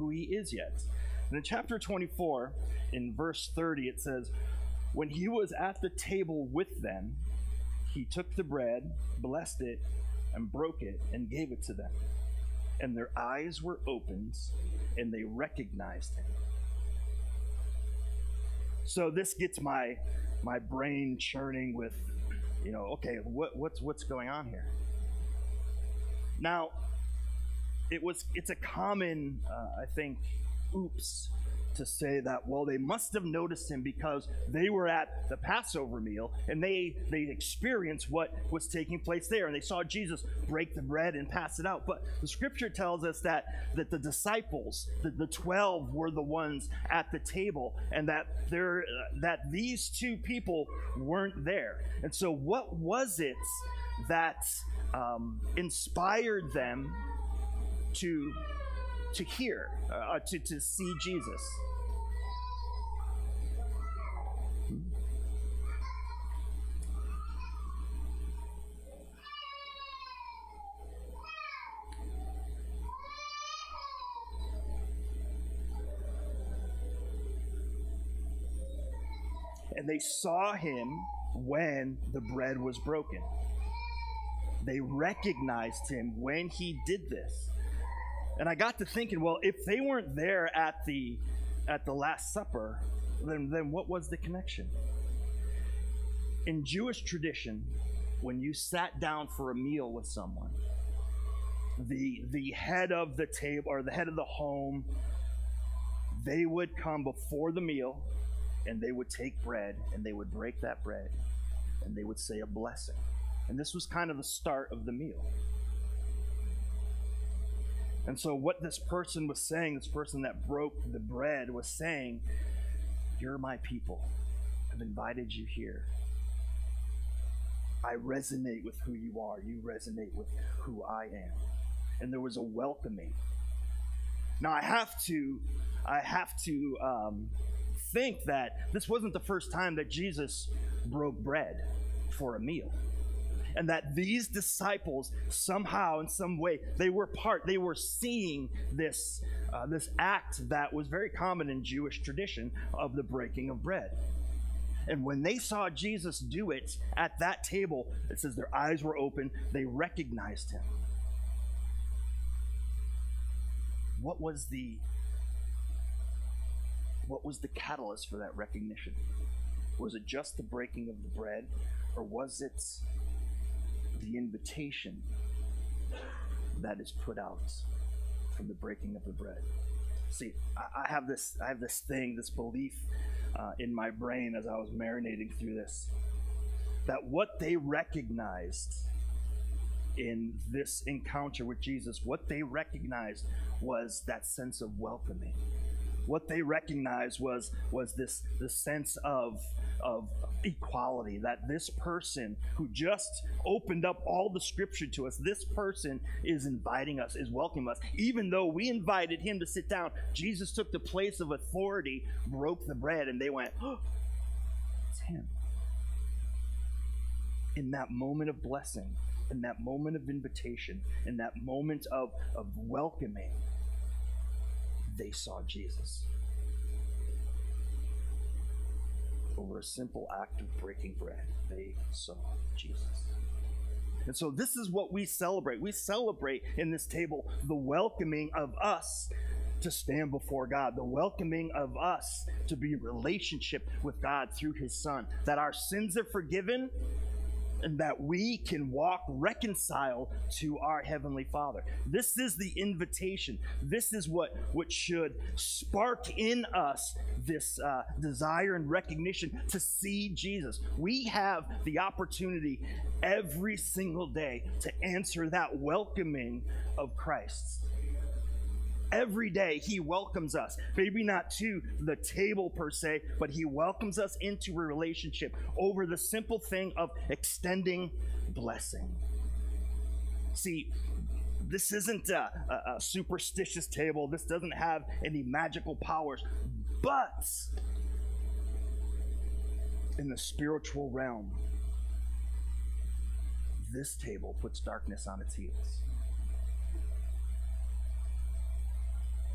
who he is yet. And in chapter 24, in verse 30, it says, When he was at the table with them, he took the bread, blessed it, and broke it, and gave it to them. And their eyes were opened, and they recognized him. So this gets my my brain churning with, you know, okay, what, what's what's going on here? Now, it was it's a common, uh, I think, oops to say that well they must have noticed him because they were at the passover meal and they they experienced what was taking place there and they saw jesus break the bread and pass it out. But the scripture tells us that that the disciples the, the 12 were the ones at the table and that there uh, that these two people weren't there. And so what was it that um, inspired them to to hear, uh, to, to see Jesus. And they saw him when the bread was broken. They recognized him when he did this. And I got to thinking, well, if they weren't there at the at the Last Supper, then then what was the connection? In Jewish tradition, when you sat down for a meal with someone, the the head of the table or the head of the home, they would come before the meal and they would take bread and they would break that bread and they would say a blessing. And this was kind of the start of the meal. And so, what this person was saying, this person that broke the bread, was saying, You're my people. I've invited you here. I resonate with who you are. You resonate with who I am. And there was a welcoming. Now, I have to, I have to um, think that this wasn't the first time that Jesus broke bread for a meal and that these disciples somehow in some way they were part they were seeing this uh, this act that was very common in jewish tradition of the breaking of bread. And when they saw jesus do it at that table it says their eyes were open they recognized him. What was the what was the catalyst for that recognition? Was it just the breaking of the bread or was it the invitation that is put out from the breaking of the bread. See, I, have this, I have this thing, this belief uh, in my brain as I was marinating through this, that what they recognized in this encounter with Jesus, what they recognized was that sense of welcoming what they recognized was was this this sense of of equality that this person who just opened up all the scripture to us this person is inviting us is welcoming us even though we invited him to sit down jesus took the place of authority broke the bread and they went oh, it's him in that moment of blessing in that moment of invitation in that moment of, of welcoming they saw Jesus. Over a simple act of breaking bread, they saw Jesus. And so, this is what we celebrate. We celebrate in this table the welcoming of us to stand before God, the welcoming of us to be relationship with God through His Son, that our sins are forgiven and that we can walk reconciled to our heavenly father. This is the invitation. This is what what should spark in us this uh, desire and recognition to see jesus. We have the opportunity every single day to answer that welcoming of christ Every day, He welcomes us. Maybe not to the table per se, but He welcomes us into a relationship over the simple thing of extending blessing. See, this isn't a, a, a superstitious table, this doesn't have any magical powers, but in the spiritual realm, this table puts darkness on its heels.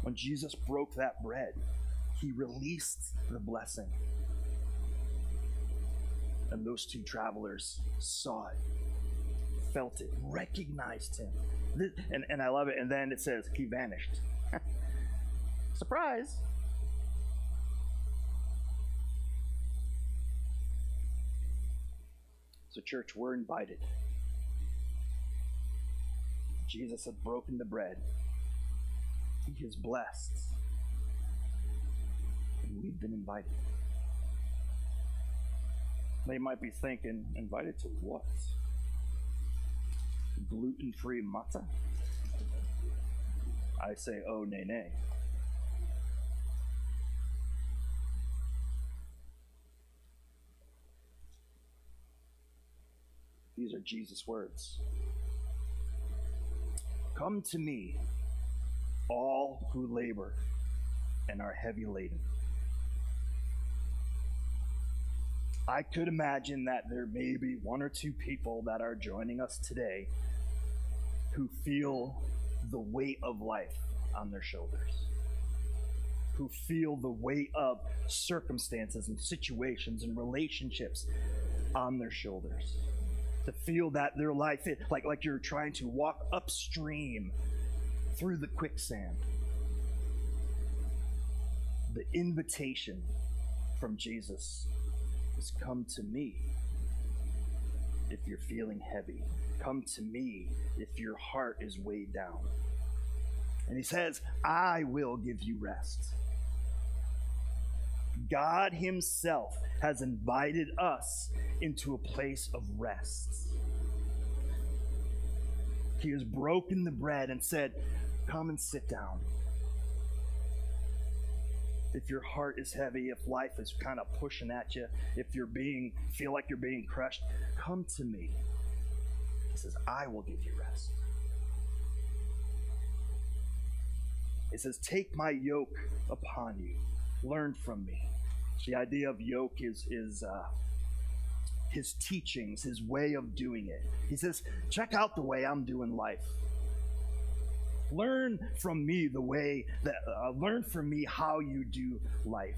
When Jesus broke that bread, he released the blessing. And those two travelers saw it, felt it, recognized him. And, and I love it. And then it says, he vanished. Surprise! So, church, we're invited. Jesus had broken the bread. He is blessed. And we've been invited. They might be thinking, invited to what? Gluten free matzah? I say, oh, nay, nay. These are Jesus' words. Come to me, all who labor and are heavy laden. I could imagine that there may be one or two people that are joining us today who feel the weight of life on their shoulders, who feel the weight of circumstances and situations and relationships on their shoulders to feel that their life is like, like you're trying to walk upstream through the quicksand. The invitation from Jesus is come to me if you're feeling heavy. Come to me if your heart is weighed down. And he says, I will give you rest. God Himself has invited us into a place of rest. He has broken the bread and said, Come and sit down. If your heart is heavy, if life is kind of pushing at you, if you're being feel like you're being crushed, come to me. He says, I will give you rest. It says, Take my yoke upon you. Learn from me. The idea of yoke is, is uh, his teachings, his way of doing it. He says, check out the way I'm doing life. Learn from me the way that, uh, learn from me how you do life.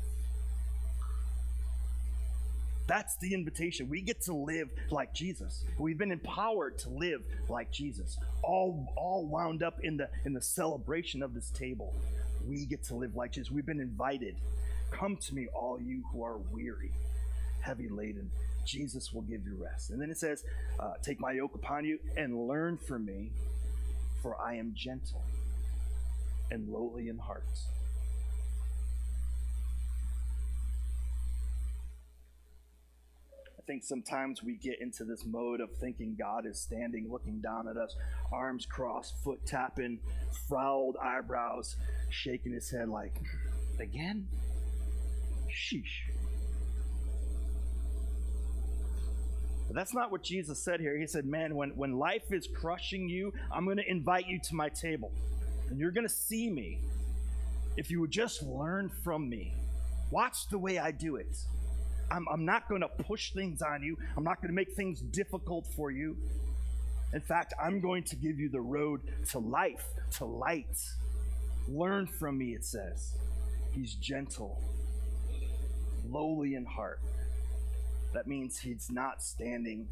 That's the invitation. We get to live like Jesus. We've been empowered to live like Jesus. All, all wound up in the in the celebration of this table. We get to live like Jesus. We've been invited Come to me, all you who are weary, heavy laden. Jesus will give you rest. And then it says, uh, Take my yoke upon you and learn from me, for I am gentle and lowly in heart. I think sometimes we get into this mode of thinking God is standing, looking down at us, arms crossed, foot tapping, frowled eyebrows, shaking his head like, again? Sheesh. But that's not what Jesus said here. He said, Man, when, when life is crushing you, I'm going to invite you to my table. And you're going to see me. If you would just learn from me, watch the way I do it. I'm, I'm not going to push things on you, I'm not going to make things difficult for you. In fact, I'm going to give you the road to life, to light. Learn from me, it says. He's gentle lowly in heart. That means he's not standing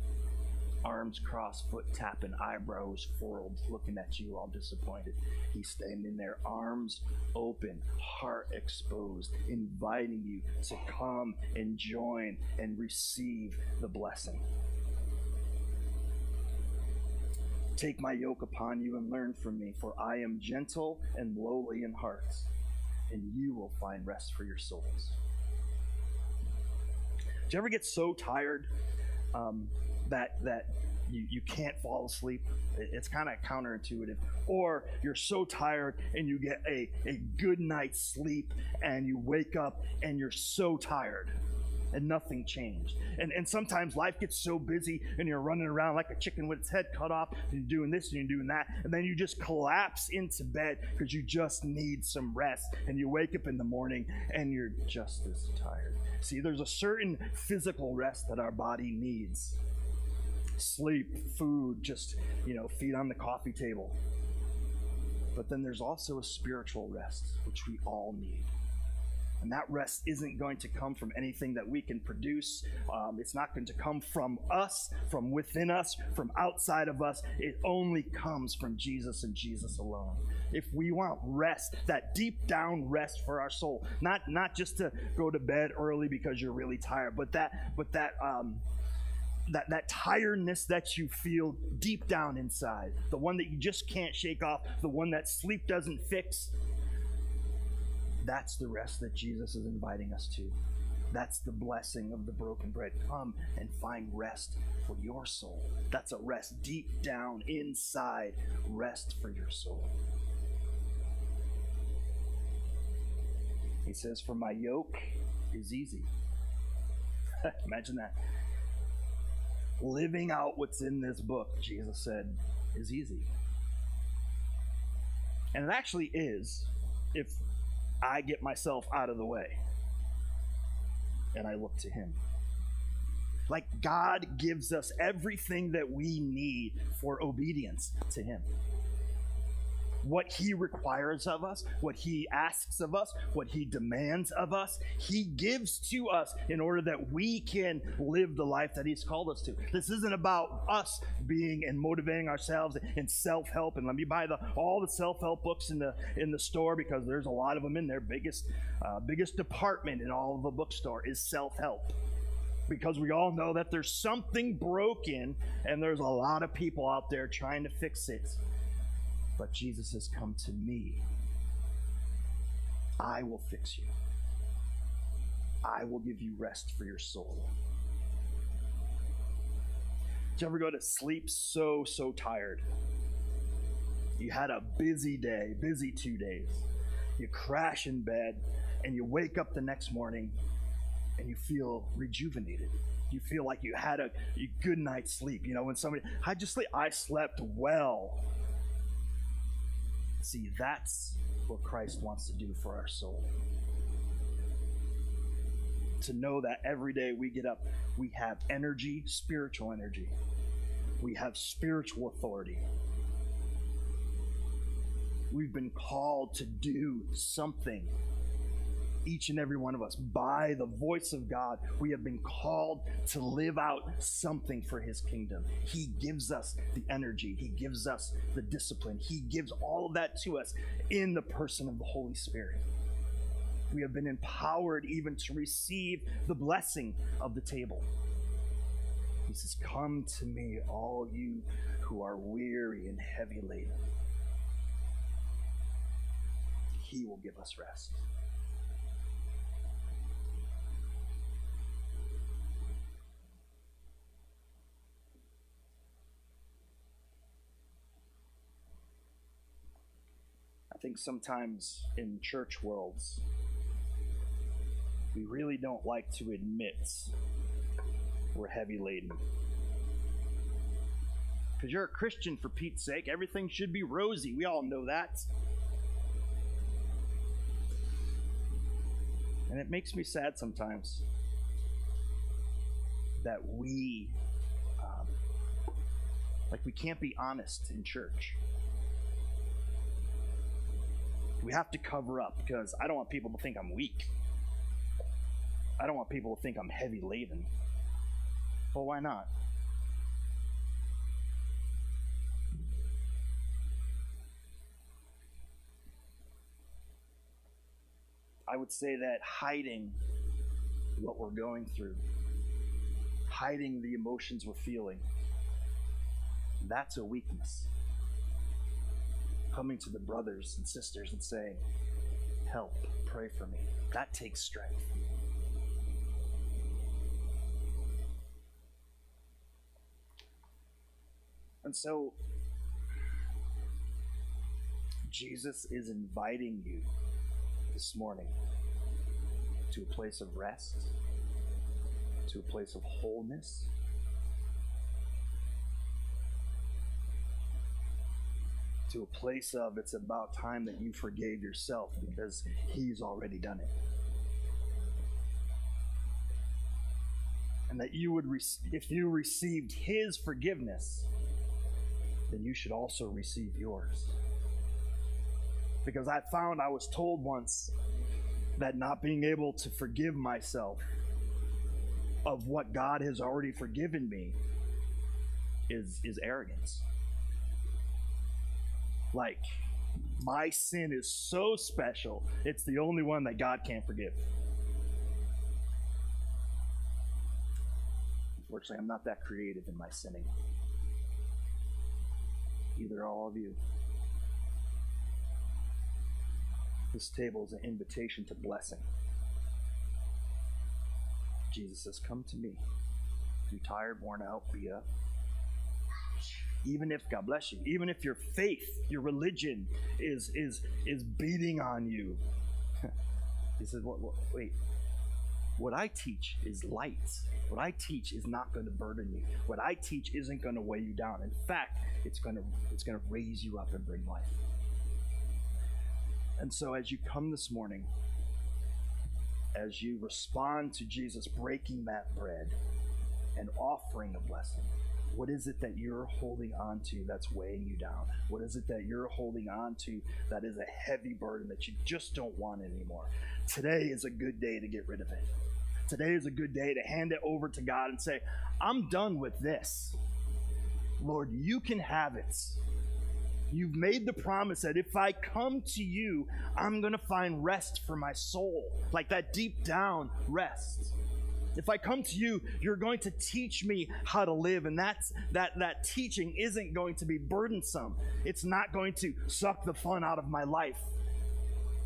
arms crossed, foot tapping, eyebrows furled, looking at you all disappointed. He's standing there, arms open, heart exposed, inviting you to come and join and receive the blessing. Take my yoke upon you and learn from me, for I am gentle and lowly in heart, and you will find rest for your souls. Do you ever get so tired um, that that you, you can't fall asleep? It's kind of counterintuitive. Or you're so tired and you get a, a good night's sleep and you wake up and you're so tired and nothing changed. And, and sometimes life gets so busy and you're running around like a chicken with its head cut off and you're doing this and you're doing that. And then you just collapse into bed because you just need some rest. And you wake up in the morning and you're just as tired. See, there's a certain physical rest that our body needs sleep, food, just, you know, feet on the coffee table. But then there's also a spiritual rest, which we all need. And that rest isn't going to come from anything that we can produce. Um, it's not going to come from us, from within us, from outside of us. It only comes from Jesus and Jesus alone. If we want rest, that deep down rest for our soul, not not just to go to bed early because you're really tired, but that but that um, that, that tiredness that you feel deep down inside, the one that you just can't shake off, the one that sleep doesn't fix, that's the rest that Jesus is inviting us to. That's the blessing of the broken bread. Come and find rest for your soul. That's a rest deep down inside, rest for your soul. He says, For my yoke is easy. Imagine that. Living out what's in this book, Jesus said, is easy. And it actually is if I get myself out of the way and I look to Him. Like God gives us everything that we need for obedience to Him what He requires of us, what He asks of us, what He demands of us. He gives to us in order that we can live the life that He's called us to. This isn't about us being and motivating ourselves in self help. And let me buy the all the self help books in the in the store because there's a lot of them in there. Biggest uh, biggest department in all of the bookstore is self help because we all know that there's something broken and there's a lot of people out there trying to fix it. But Jesus has come to me. I will fix you. I will give you rest for your soul. Did you ever go to sleep so, so tired? You had a busy day, busy two days. You crash in bed and you wake up the next morning and you feel rejuvenated. You feel like you had a, good night's sleep. You know, when somebody, I just sleep, I slept well. See, that's what Christ wants to do for our soul. To know that every day we get up, we have energy, spiritual energy. We have spiritual authority. We've been called to do something each and every one of us. By the voice of God, we have been called to live out something for His kingdom. He gives us the energy, He gives us the discipline, He gives all of that to us in the person of the Holy Spirit. We have been empowered even to receive the blessing of the table. He says, Come to me, all you who are weary and heavy laden. He will give us rest. Think sometimes in church worlds, we really don't like to admit we're heavy laden. Because you're a Christian, for Pete's sake. Everything should be rosy. We all know that. And it makes me sad sometimes that we, um, like, we can't be honest in church we have to cover up because I don't want people to think I'm weak. I don't want people to think I'm heavy laden. Well, why not? I would say that hiding what we're going through, hiding the emotions we're feeling, that's a weakness coming to the brothers and sisters and saying, Help, pray for me. That takes strength. And so, Jesus is inviting you this morning to a place of rest, to a place of wholeness, to a place of it's about time that you forgave yourself because He's already done it. And that you would, if you received His forgiveness, then you should also receive yours. Because I found I was told once that not being able to forgive myself of what God has already forgiven me is is arrogance. Like my sin is so special, it's the only one that God can't forgive. Unfortunately, I'm not that creative in my sinning. Either all of you. This table is an invitation to blessing. Jesus says, Come to me. If you're tired, worn out, be up. Even if, God bless you, even if your faith, your religion is is is beating on you. he says, what, what, wait, what I teach is light. What I teach is not going to burden you. What I teach isn't going to weigh you down. In fact, it's going to it's going to raise you up and bring life. And so as you come this morning, as you respond to Jesus breaking that bread and offering a blessing, what is it that you're holding on to that's weighing you down? What is it that you're holding on to that is a heavy burden that you just don't want anymore? Today is a good day to get rid of it. Today is a good day to hand it over to God and say, I'm done with this. Lord, you can have it. You've made the promise that if I come to you, I'm going to find rest for my soul, like that deep down rest. If I come to you, you're going to teach me how to live, and that's that that teaching isn't going to be burdensome. It's not going to suck the fun out of my life.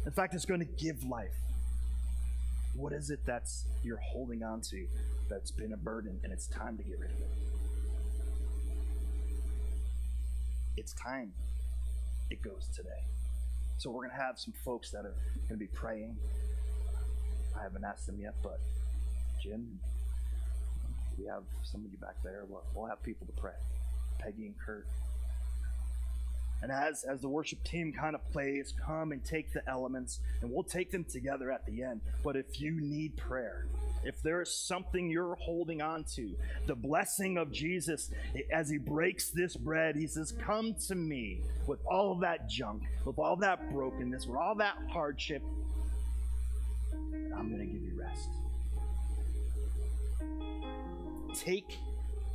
In fact, it's going to give life. What is it that's you're holding on to that's been a burden and it's time to get rid of it? It's time. It goes today. So we're going to have some folks that are going to be praying. I haven't asked them yet, but Jim, we have somebody back there. We'll, we'll have people to pray. Peggy and Kurt. And as, as the worship team kind of plays, come and take the elements, and we'll take them together at the end. But if you need prayer, if there is something you're holding on to, the blessing of Jesus, as he breaks this bread, he says, Come to me with all that junk, with all that brokenness, with all that hardship, and I'm going to give you rest. Take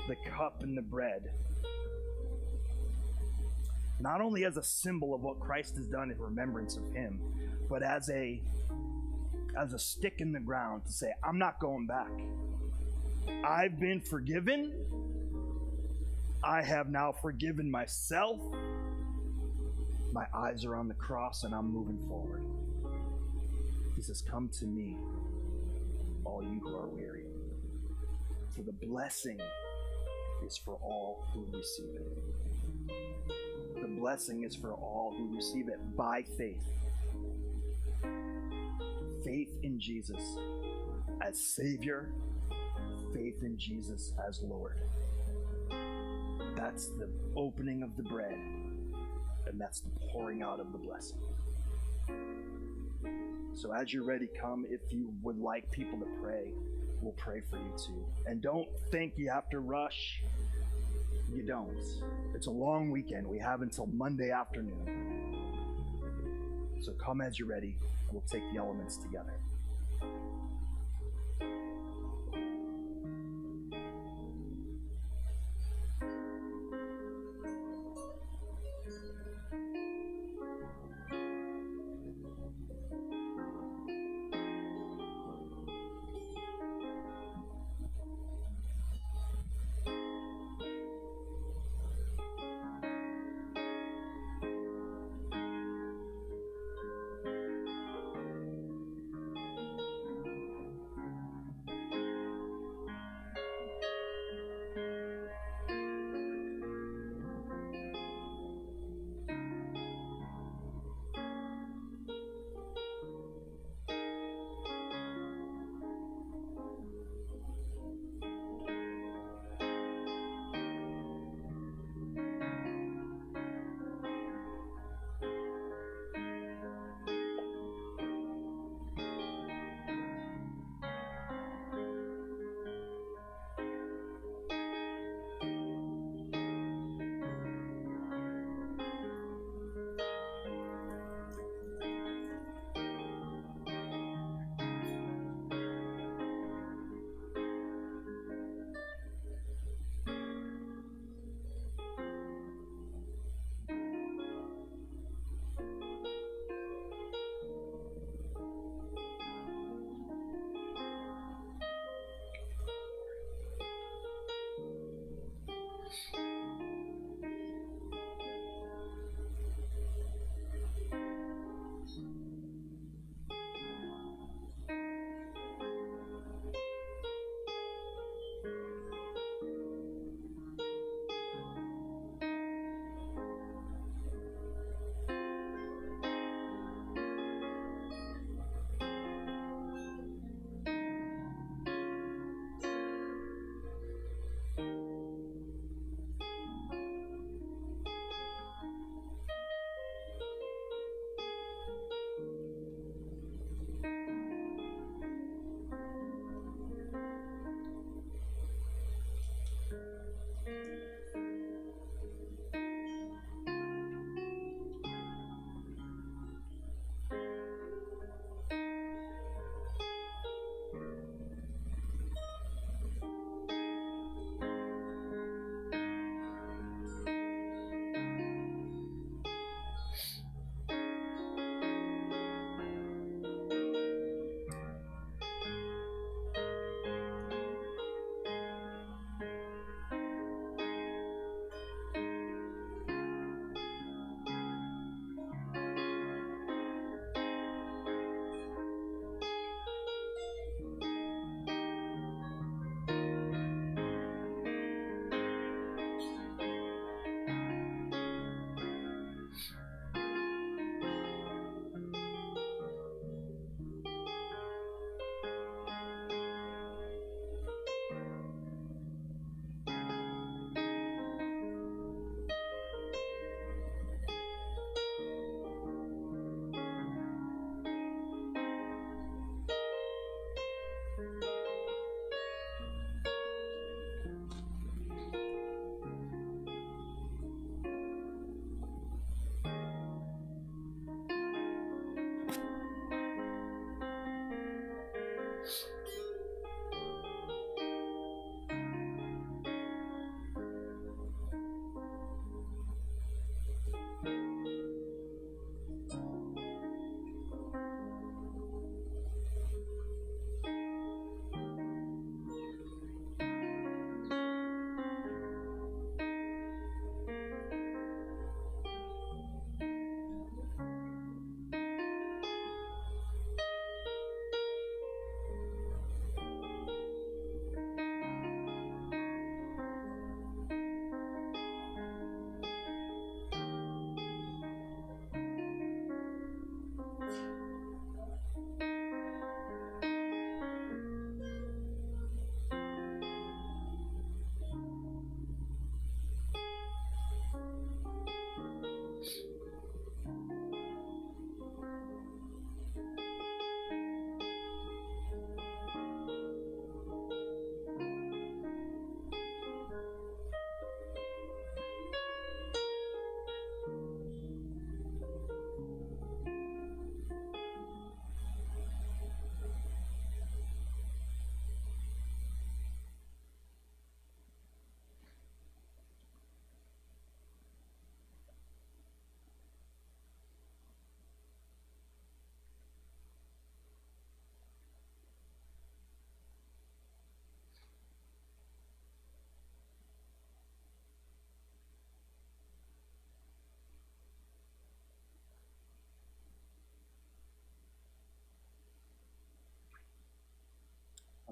the cup and the bread not only as a symbol of what Christ has done in remembrance of him, but as a as a stick in the ground to say, I'm not going back. I've been forgiven. I have now forgiven myself. My eyes are on the cross and I'm moving forward. He says, Come to me, all you who are weary. For the blessing is for all who receive it the blessing is for all who receive it by faith. Faith in Jesus as Savior, faith in Jesus as Lord. That's the opening of the bread, and that's the pouring out of the blessing. So, as you're ready, come. If you would like people to pray, we'll pray for you too. And don't think you have to rush you don't. It's a long weekend. We have until Monday afternoon. So come as you're ready, we'll take the elements together.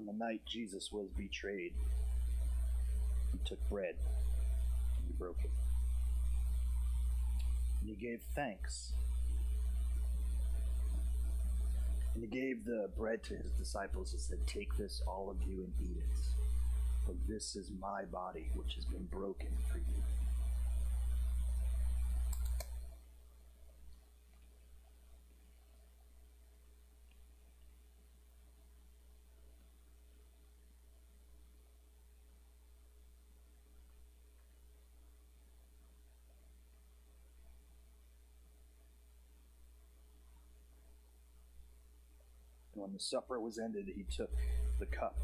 On the night Jesus was betrayed, he took bread and he broke it. And he gave thanks. And he gave the bread to his disciples and said, Take this, all of you, and eat it. For this is my body, which has been broken for you. When the supper was ended, he took the cup.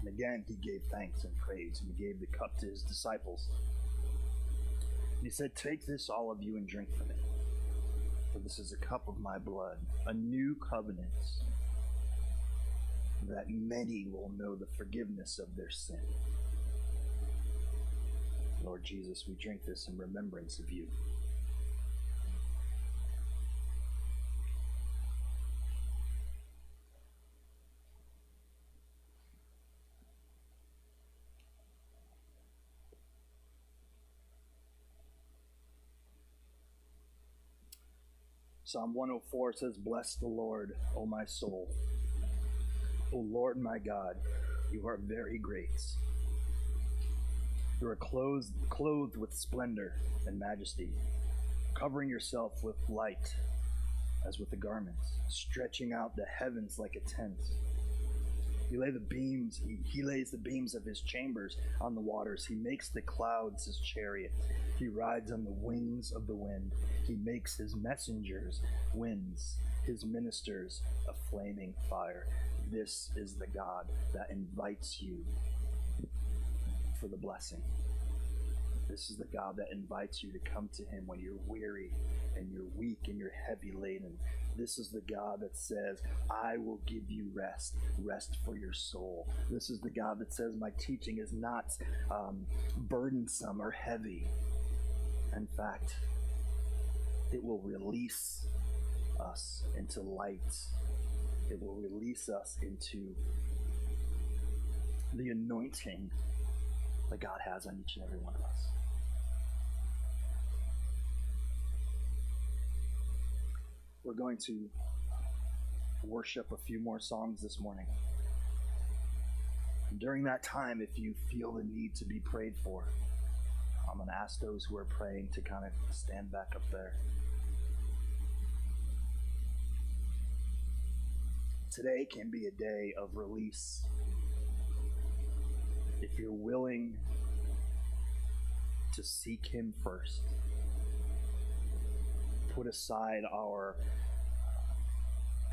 And again he gave thanks and praise, and he gave the cup to his disciples. And he said, Take this, all of you, and drink from it. For this is a cup of my blood, a new covenant, that many will know the forgiveness of their sin. Lord Jesus, we drink this in remembrance of you. Psalm 104 says, Bless the Lord, O my soul. O Lord my God, you are very great. You are clothed, clothed with splendor and majesty, covering yourself with light as with a garment, stretching out the heavens like a tent. He lay the beams, he, he lays the beams of his chambers on the waters. He makes the clouds his chariot. He rides on the wings of the wind. He makes his messengers winds, his ministers a flaming fire. This is the God that invites you for the blessing. This is the God that invites you to come to him when you're weary and you're weak and you're heavy laden. This is the God that says, I will give you rest, rest for your soul. This is the God that says, My teaching is not um, burdensome or heavy. In fact, it will release us into light, it will release us into the anointing that God has on each and every one of us. We're going to worship a few more songs this morning. And during that time, if you feel the need to be prayed for, I'm going to ask those who are praying to kind of stand back up there. Today can be a day of release. If you're willing to seek Him first put aside our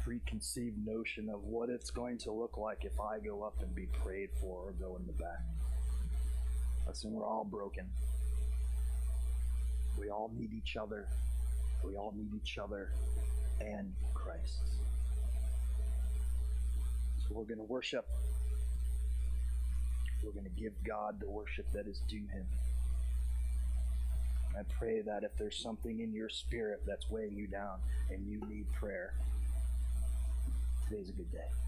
preconceived notion of what it's going to look like if I go up and be prayed for or go in the back. Listen, we're all broken. We all need each other. We all need each other and Christ. So we're going to worship. We're going to give God the worship that is due Him. I pray that if there's something in your spirit that's weighing you down and you need prayer, today's a good day.